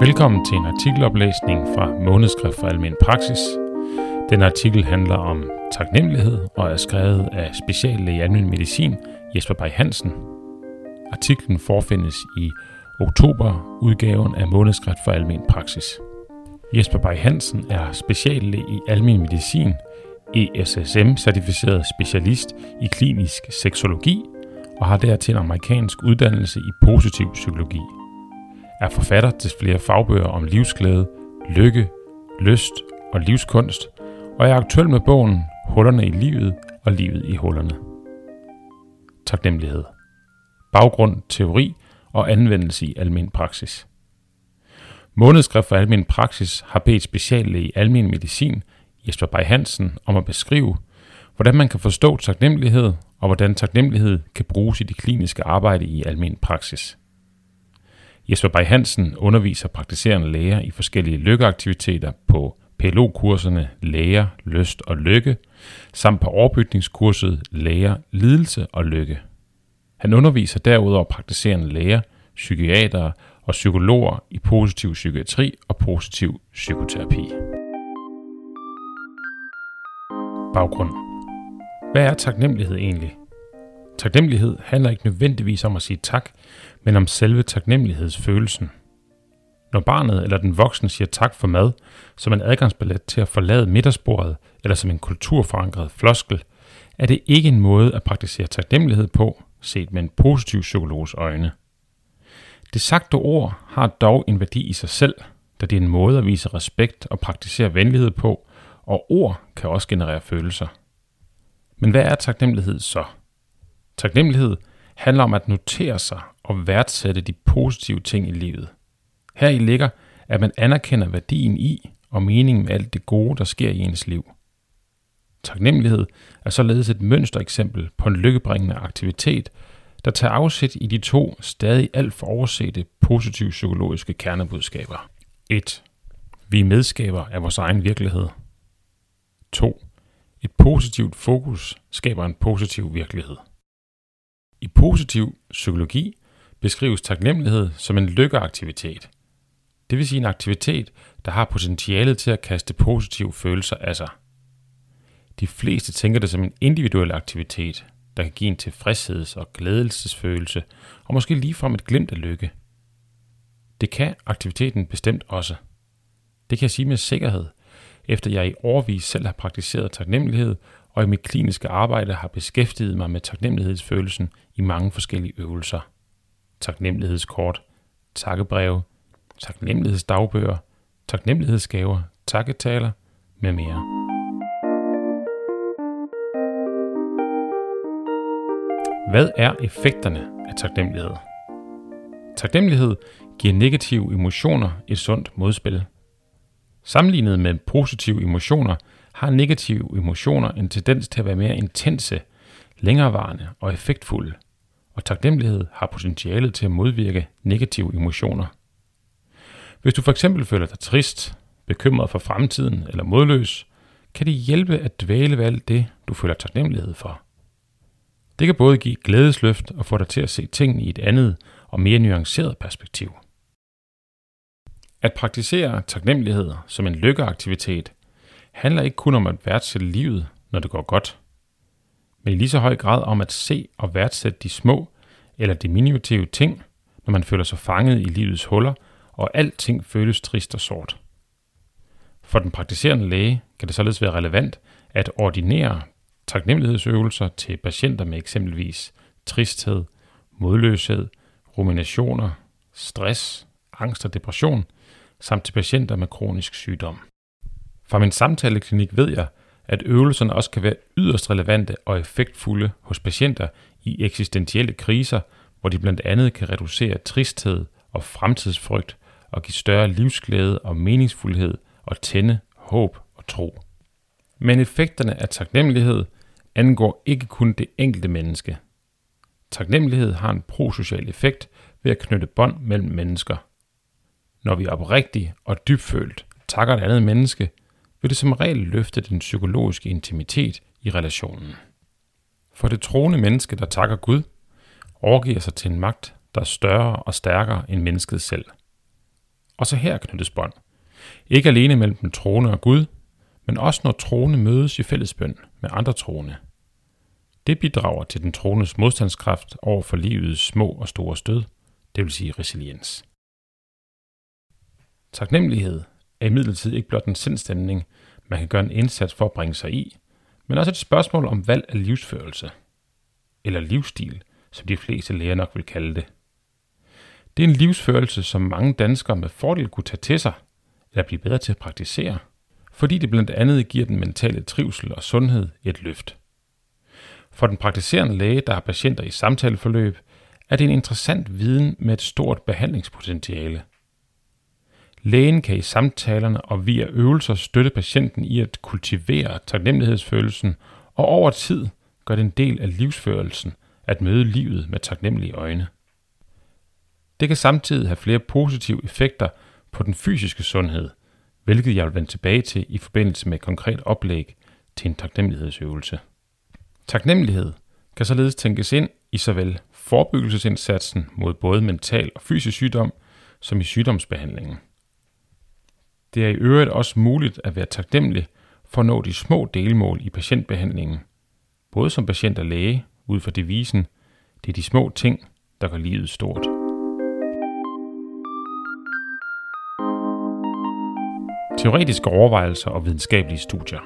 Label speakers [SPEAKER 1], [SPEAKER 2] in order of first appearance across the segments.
[SPEAKER 1] Velkommen til en artikeloplæsning fra Månedskrift for Almen Praksis. Den artikel handler om taknemmelighed og er skrevet af speciallæge i almen medicin Jesper Bay Hansen. Artiklen forfindes i oktober-udgaven af Månedskrift for Almen Praksis. Jesper Bay Hansen er speciallæge i almen medicin, ESSM-certificeret specialist i klinisk seksologi og har dertil en amerikansk uddannelse i positiv psykologi er forfatter til flere fagbøger om livsglæde, lykke, lyst og livskunst, og er aktuel med bogen Hullerne i livet og livet i hullerne. Taknemmelighed. Baggrund, teori og anvendelse i almen praksis. Månedskrift for almen praksis har bedt speciallæge i almen medicin Jesper Bay Hansen om at beskrive, hvordan man kan forstå taknemmelighed og hvordan taknemmelighed kan bruges i det kliniske arbejde i almen praksis. Jesper Bay Hansen underviser praktiserende læger i forskellige lykkeaktiviteter på PLO-kurserne Læger, Lyst og Lykke, samt på overbygningskurset Læger, Lidelse og Lykke. Han underviser derudover praktiserende læger, psykiatere og psykologer i positiv psykiatri og positiv psykoterapi. Baggrund Hvad er taknemmelighed egentlig? Taknemmelighed handler ikke nødvendigvis om at sige tak, men om selve taknemmelighedsfølelsen. Når barnet eller den voksne siger tak for mad, som en adgangsbillet til at forlade middagsbordet eller som en kulturforankret floskel, er det ikke en måde at praktisere taknemmelighed på, set med en positiv psykologs øjne. Det sagte ord har dog en værdi i sig selv, da det er en måde at vise respekt og praktisere venlighed på, og ord kan også generere følelser. Men hvad er taknemmelighed så? Taknemmelighed handler om at notere sig og værdsætte de positive ting i livet. Her i ligger, at man anerkender værdien i og meningen med alt det gode, der sker i ens liv. Taknemmelighed er således et mønstereksempel på en lykkebringende aktivitet, der tager afsæt i de to stadig alt for oversete positive psykologiske kernebudskaber. 1. Vi er medskaber af vores egen virkelighed. 2. Et positivt fokus skaber en positiv virkelighed. I positiv psykologi beskrives taknemmelighed som en lykkeaktivitet. Det vil sige en aktivitet, der har potentialet til at kaste positive følelser af sig. De fleste tænker det som en individuel aktivitet, der kan give en tilfredsheds- og glædelsesfølelse, og måske ligefrem et glimt af lykke. Det kan aktiviteten bestemt også. Det kan jeg sige med sikkerhed, efter jeg i årvis selv har praktiseret taknemmelighed, og i mit kliniske arbejde har beskæftiget mig med taknemmelighedsfølelsen i mange forskellige øvelser taknemmelighedskort, takkebreve, taknemmelighedsdagbøger, taknemmelighedsgaver, takketaler med mere. Hvad er effekterne af taknemmelighed? Taknemmelighed giver negative emotioner et sundt modspil. Sammenlignet med positive emotioner har negative emotioner en tendens til at være mere intense, længerevarende og effektfulde og taknemmelighed har potentialet til at modvirke negative emotioner. Hvis du for eksempel føler dig trist, bekymret for fremtiden eller modløs, kan det hjælpe at dvæle ved alt det, du føler taknemmelighed for. Det kan både give glædesløft og få dig til at se tingene i et andet og mere nuanceret perspektiv. At praktisere taknemmelighed som en lykkeaktivitet handler ikke kun om at værdsætte livet, når det går godt – men i lige så høj grad om at se og værdsætte de små eller diminutive ting, når man føler sig fanget i livets huller, og alting føles trist og sort. For den praktiserende læge kan det således være relevant at ordinere taknemmelighedsøvelser til patienter med eksempelvis tristhed, modløshed, ruminationer, stress, angst og depression, samt til patienter med kronisk sygdom. Fra min samtaleklinik ved jeg, at øvelserne også kan være yderst relevante og effektfulde hos patienter i eksistentielle kriser, hvor de blandt andet kan reducere tristhed og fremtidsfrygt og give større livsglæde og meningsfuldhed og tænde håb og tro. Men effekterne af taknemmelighed angår ikke kun det enkelte menneske. Taknemmelighed har en prosocial effekt ved at knytte bånd mellem mennesker. Når vi oprigtigt og dybfølt takker et andet menneske, vil det som regel løfte den psykologiske intimitet i relationen. For det troende menneske, der takker Gud, overgiver sig til en magt, der er større og stærkere end mennesket selv. Og så her knyttes bånd. Ikke alene mellem den troende og Gud, men også når troende mødes i fællesbøn med andre troende. Det bidrager til den troendes modstandskraft over for livets små og store stød, det vil sige resiliens. Taknemmelighed er imidlertid ikke blot en sindstemning, man kan gøre en indsats for at bringe sig i, men også et spørgsmål om valg af livsførelse, eller livsstil, som de fleste læger nok vil kalde det. Det er en livsførelse, som mange danskere med fordel kunne tage til sig, eller blive bedre til at praktisere, fordi det blandt andet giver den mentale trivsel og sundhed et løft. For den praktiserende læge, der har patienter i samtaleforløb, er det en interessant viden med et stort behandlingspotentiale. Lægen kan i samtalerne og via øvelser støtte patienten i at kultivere taknemmelighedsfølelsen, og over tid gør det en del af livsførelsen at møde livet med taknemmelige øjne. Det kan samtidig have flere positive effekter på den fysiske sundhed, hvilket jeg vil vende tilbage til i forbindelse med et konkret oplæg til en taknemmelighedsøvelse. Taknemmelighed kan således tænkes ind i såvel forebyggelsesindsatsen mod både mental og fysisk sygdom, som i sygdomsbehandlingen. Det er i øvrigt også muligt at være taknemmelig for at nå de små delmål i patientbehandlingen, både som patient og læge, ud fra devisen, det er de små ting, der gør livet stort. Teoretiske overvejelser og videnskabelige studier.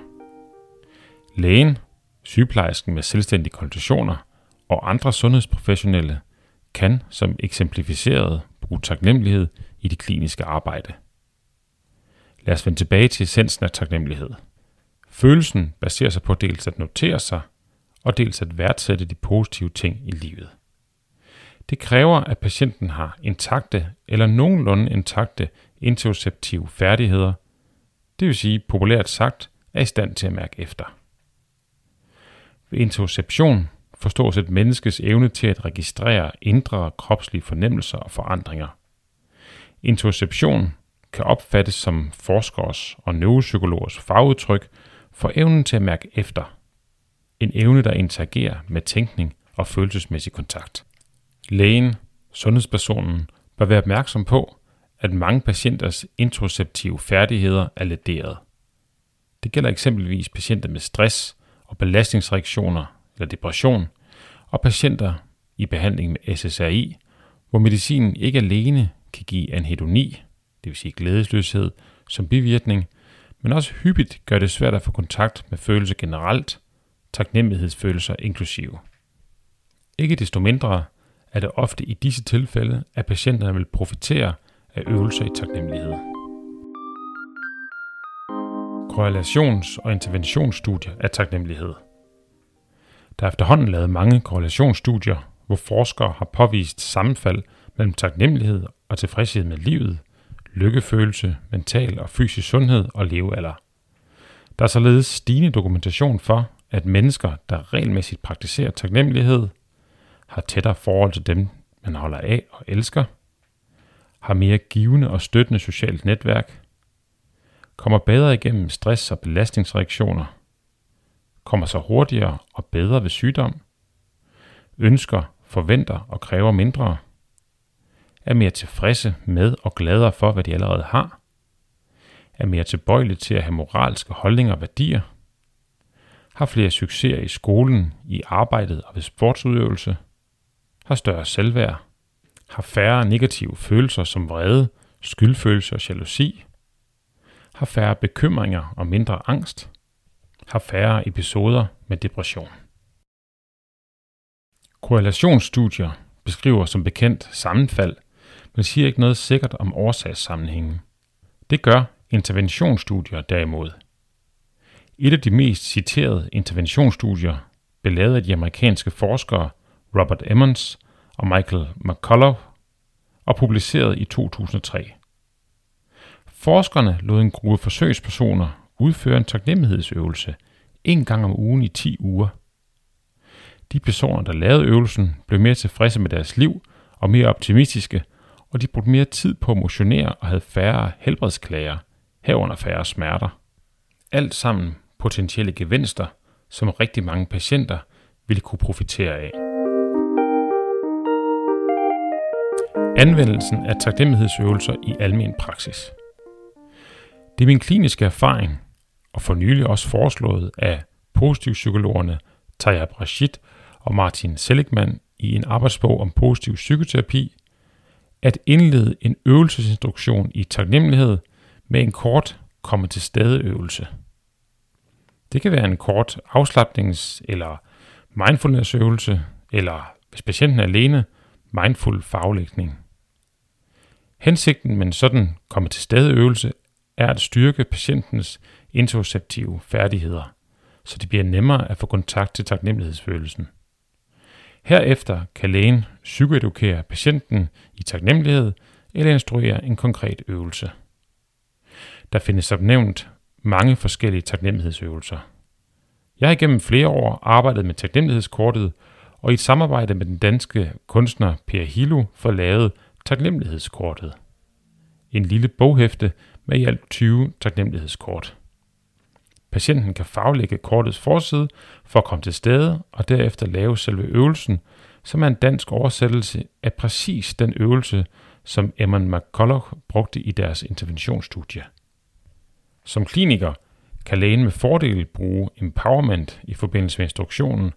[SPEAKER 1] Lægen, sygeplejersken med selvstændige konditioner og andre sundhedsprofessionelle kan som eksemplificeret bruge taknemmelighed i det kliniske arbejde. Lad os vende tilbage til essensen af taknemmelighed. Følelsen baserer sig på dels at notere sig, og dels at værdsætte de positive ting i livet. Det kræver, at patienten har intakte eller nogenlunde intakte interoceptive færdigheder, det vil sige populært sagt, er i stand til at mærke efter. Ved interoception forstås et menneskes evne til at registrere indre kropslige fornemmelser og forandringer. Interoception kan opfattes som forskers og neuropsykologers fagudtryk for evnen til at mærke efter. En evne, der interagerer med tænkning og følelsesmæssig kontakt. Lægen, sundhedspersonen, bør være opmærksom på, at mange patienters introceptive færdigheder er lederet. Det gælder eksempelvis patienter med stress og belastningsreaktioner eller depression, og patienter i behandling med SSRI, hvor medicinen ikke alene kan give anhedoni, det vil sige glædesløshed, som bivirkning, men også hyppigt gør det svært at få kontakt med følelser generelt, taknemmelighedsfølelser inklusive. Ikke desto mindre er det ofte i disse tilfælde, at patienterne vil profitere af øvelser i taknemmelighed. Korrelations- og interventionsstudier af taknemmelighed. Der er efterhånden lavet mange korrelationsstudier, hvor forskere har påvist sammenfald mellem taknemmelighed og tilfredshed med livet, lykkefølelse, mental og fysisk sundhed og levealder. Der er således stigende dokumentation for, at mennesker, der regelmæssigt praktiserer taknemmelighed, har tættere forhold til dem, man holder af og elsker, har mere givende og støttende socialt netværk, kommer bedre igennem stress- og belastningsreaktioner, kommer sig hurtigere og bedre ved sygdom, ønsker, forventer og kræver mindre, er mere tilfredse med og gladere for, hvad de allerede har, er mere tilbøjelige til at have moralske holdninger og værdier, har flere succeser i skolen, i arbejdet og ved sportsudøvelse, har større selvværd, har færre negative følelser som vrede, skyldfølelse og jalousi, har færre bekymringer og mindre angst, har færre episoder med depression. Korrelationsstudier beskriver som bekendt sammenfald, men siger ikke noget sikkert om årsagssammenhængen. Det gør interventionsstudier derimod. Et af de mest citerede interventionsstudier blev lavet af de amerikanske forskere Robert Emmons og Michael McCullough og publiceret i 2003. Forskerne lod en gruppe forsøgspersoner udføre en taknemmelighedsøvelse en gang om ugen i 10 uger. De personer, der lavede øvelsen, blev mere tilfredse med deres liv og mere optimistiske, og de brugte mere tid på at motionere og havde færre helbredsklager, herunder færre smerter. Alt sammen potentielle gevinster, som rigtig mange patienter ville kunne profitere af. Anvendelsen af taknemmelighedsøvelser i almen praksis. Det er min kliniske erfaring, og for nylig også foreslået af positivpsykologerne Tayyab Rashid og Martin Seligman i en arbejdsbog om positiv psykoterapi, at indlede en øvelsesinstruktion i taknemmelighed med en kort komme til stede øvelse. Det kan være en kort afslappnings- eller mindfulness-øvelse, eller hvis patienten er alene, mindful faglægning. Hensigten med en sådan komme til stede øvelse er at styrke patientens interoceptive færdigheder, så det bliver nemmere at få kontakt til taknemmelighedsfølelsen. Herefter kan lægen psykoedukere patienten i taknemmelighed eller instruere en konkret øvelse. Der findes som nævnt mange forskellige taknemmelighedsøvelser. Jeg har igennem flere år arbejdet med taknemmelighedskortet, og i et samarbejde med den danske kunstner Per Hilo for lavet taknemmelighedskortet. En lille boghæfte med i alt 20 taknemmelighedskort. Patienten kan faglægge kortets forside for at komme til stede og derefter lave selve øvelsen, som er en dansk oversættelse af præcis den øvelse, som Emman McCulloch brugte i deres interventionsstudie. Som kliniker kan lægen med fordel bruge empowerment i forbindelse med instruktionen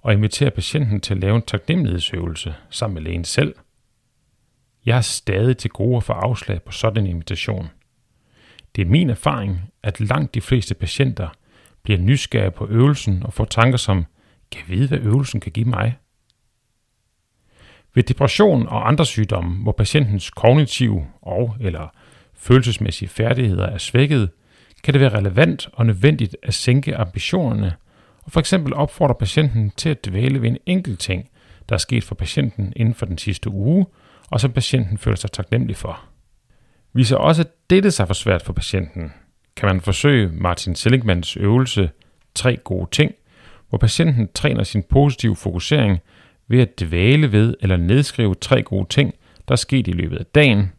[SPEAKER 1] og invitere patienten til at lave en taknemmelighedsøvelse sammen med lægen selv. Jeg har stadig til gode for afslag på sådan en invitation. Det er min erfaring, at langt de fleste patienter bliver nysgerrige på øvelsen og får tanker som, kan jeg vide, hvad øvelsen kan give mig? Ved depression og andre sygdomme, hvor patientens kognitive og eller følelsesmæssige færdigheder er svækket, kan det være relevant og nødvendigt at sænke ambitionerne og for eksempel opfordre patienten til at dvæle ved en enkelt ting, der er sket for patienten inden for den sidste uge, og som patienten føler sig taknemmelig for. Viser også dette sig for svært for patienten, kan man forsøge Martin Seligmans øvelse Tre gode ting, hvor patienten træner sin positive fokusering ved at dvæle ved eller nedskrive tre gode ting, der er sket i løbet af dagen,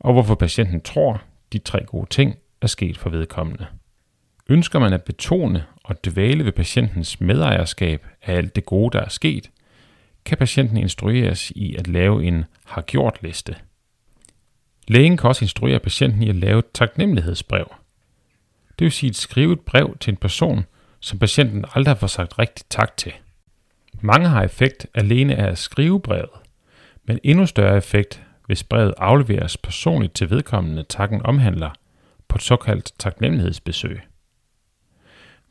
[SPEAKER 1] og hvorfor patienten tror, de tre gode ting er sket for vedkommende. Ønsker man at betone og dvæle ved patientens medejerskab af alt det gode, der er sket, kan patienten instrueres i at lave en har gjort liste. Lægen kan også instruere patienten i at lave et taknemmelighedsbrev. Det vil sige at skrive et brev til en person, som patienten aldrig har fået sagt rigtig tak til. Mange har effekt alene af at skrive brevet, men endnu større effekt, hvis brevet afleveres personligt til vedkommende takken omhandler på et såkaldt taknemmelighedsbesøg.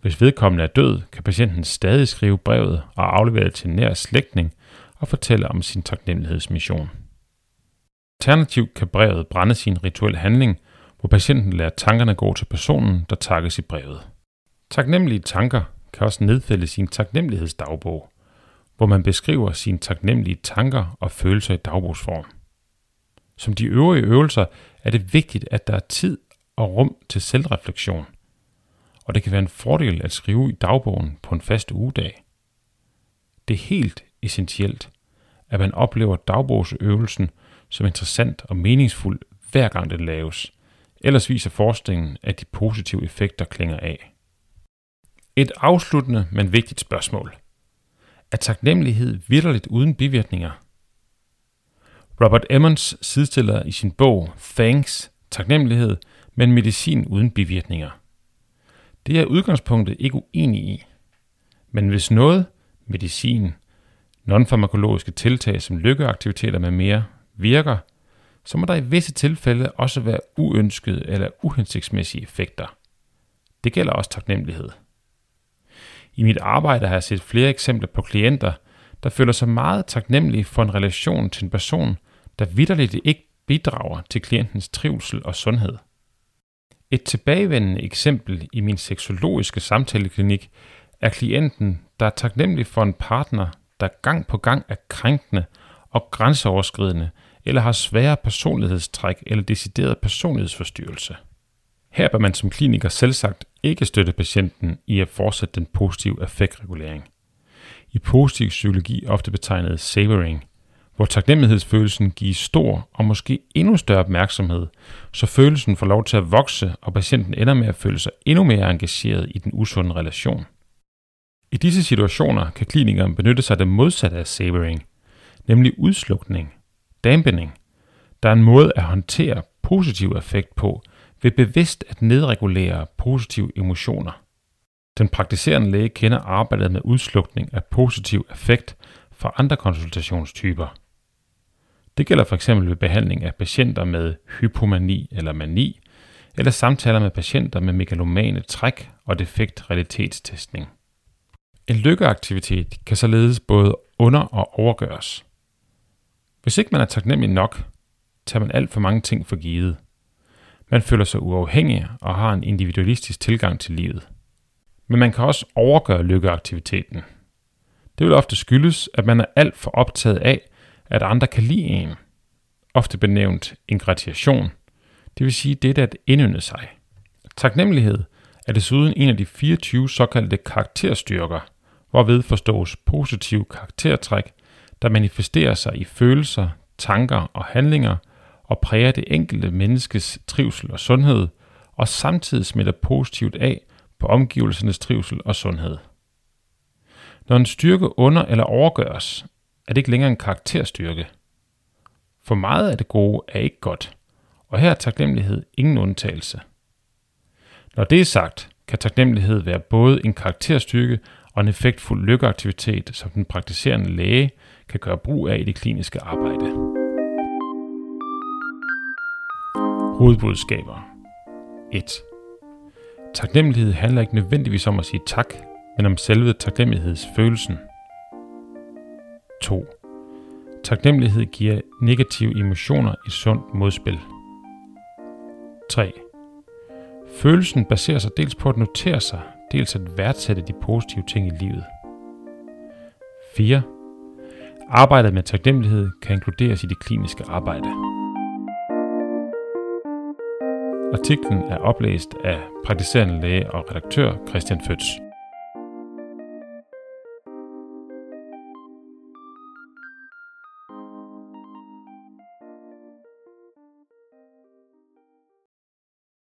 [SPEAKER 1] Hvis vedkommende er død, kan patienten stadig skrive brevet og aflevere det til en nær slægtning og fortælle om sin taknemmelighedsmission. Alternativt kan brevet brænde sin rituel handling, hvor patienten lader tankerne gå til personen, der takkes i brevet. Taknemmelige tanker kan også nedfældes i en taknemmelighedsdagbog, hvor man beskriver sine taknemmelige tanker og følelser i dagbogsform. Som de øvrige øvelser er det vigtigt, at der er tid og rum til selvreflektion, og det kan være en fordel at skrive i dagbogen på en fast ugedag. Det er helt essentielt, at man oplever dagbogsøvelsen som interessant og meningsfuld hver gang den laves. Ellers viser forskningen, at de positive effekter klinger af. Et afsluttende, men vigtigt spørgsmål. Er taknemmelighed vidderligt uden bivirkninger? Robert Emmons sidestiller i sin bog Thanks, taknemmelighed, men medicin uden bivirkninger. Det er udgangspunktet ikke uenig i. Men hvis noget, medicin, nonfarmakologiske tiltag som lykkeaktiviteter med mere, virker, så må der i visse tilfælde også være uønskede eller uhensigtsmæssige effekter. Det gælder også taknemmelighed. I mit arbejde har jeg set flere eksempler på klienter, der føler sig meget taknemmelige for en relation til en person, der vidderligt ikke bidrager til klientens trivsel og sundhed. Et tilbagevendende eksempel i min seksologiske samtaleklinik er klienten, der er taknemmelig for en partner, der gang på gang er krænkende og grænseoverskridende, eller har svære personlighedstræk eller decideret personlighedsforstyrrelse. Her bør man som kliniker selvsagt ikke støtte patienten i at fortsætte den positive affektregulering. I positiv psykologi ofte betegnet savoring, hvor taknemmelighedsfølelsen gives stor og måske endnu større opmærksomhed, så følelsen får lov til at vokse, og patienten ender med at føle sig endnu mere engageret i den usunde relation. I disse situationer kan klinikeren benytte sig af det modsatte af savoring, nemlig udslukning, dampening, Der er en måde at håndtere positiv effekt på ved bevidst at nedregulere positive emotioner. Den praktiserende læge kender arbejdet med udslukning af positiv effekt fra andre konsultationstyper. Det gælder f.eks. ved behandling af patienter med hypomani eller mani, eller samtaler med patienter med megalomane træk og defekt realitetstestning. En lykkeaktivitet kan således både under- og overgøres. Hvis ikke man er taknemmelig nok, tager man alt for mange ting for givet. Man føler sig uafhængig og har en individualistisk tilgang til livet. Men man kan også overgøre lykkeaktiviteten. Det vil ofte skyldes, at man er alt for optaget af, at andre kan lide en. Ofte benævnt ingratiation, det vil sige det at indynde sig. Taknemmelighed er desuden en af de 24 såkaldte karakterstyrker, hvorved forstås positive karaktertræk, der manifesterer sig i følelser, tanker og handlinger og præger det enkelte menneskes trivsel og sundhed, og samtidig smitter positivt af på omgivelsernes trivsel og sundhed. Når en styrke under- eller overgøres, er det ikke længere en karakterstyrke. For meget af det gode er ikke godt, og her er taknemmelighed ingen undtagelse. Når det er sagt, kan taknemmelighed være både en karakterstyrke og en effektfuld lykkeaktivitet, som den praktiserende læge kan gøre brug af i det kliniske arbejde. Hovedbudskaber 1. Taknemmelighed handler ikke nødvendigvis om at sige tak, men om selve taknemmelighedsfølelsen. 2. Taknemmelighed giver negative emotioner et sundt modspil. 3. Følelsen baserer sig dels på at notere sig, dels at værdsætte de positive ting i livet. 4. Arbejdet med taknemmelighed kan inkluderes i det kliniske arbejde. Artiklen er oplæst af praktiserende læge og redaktør Christian Føds.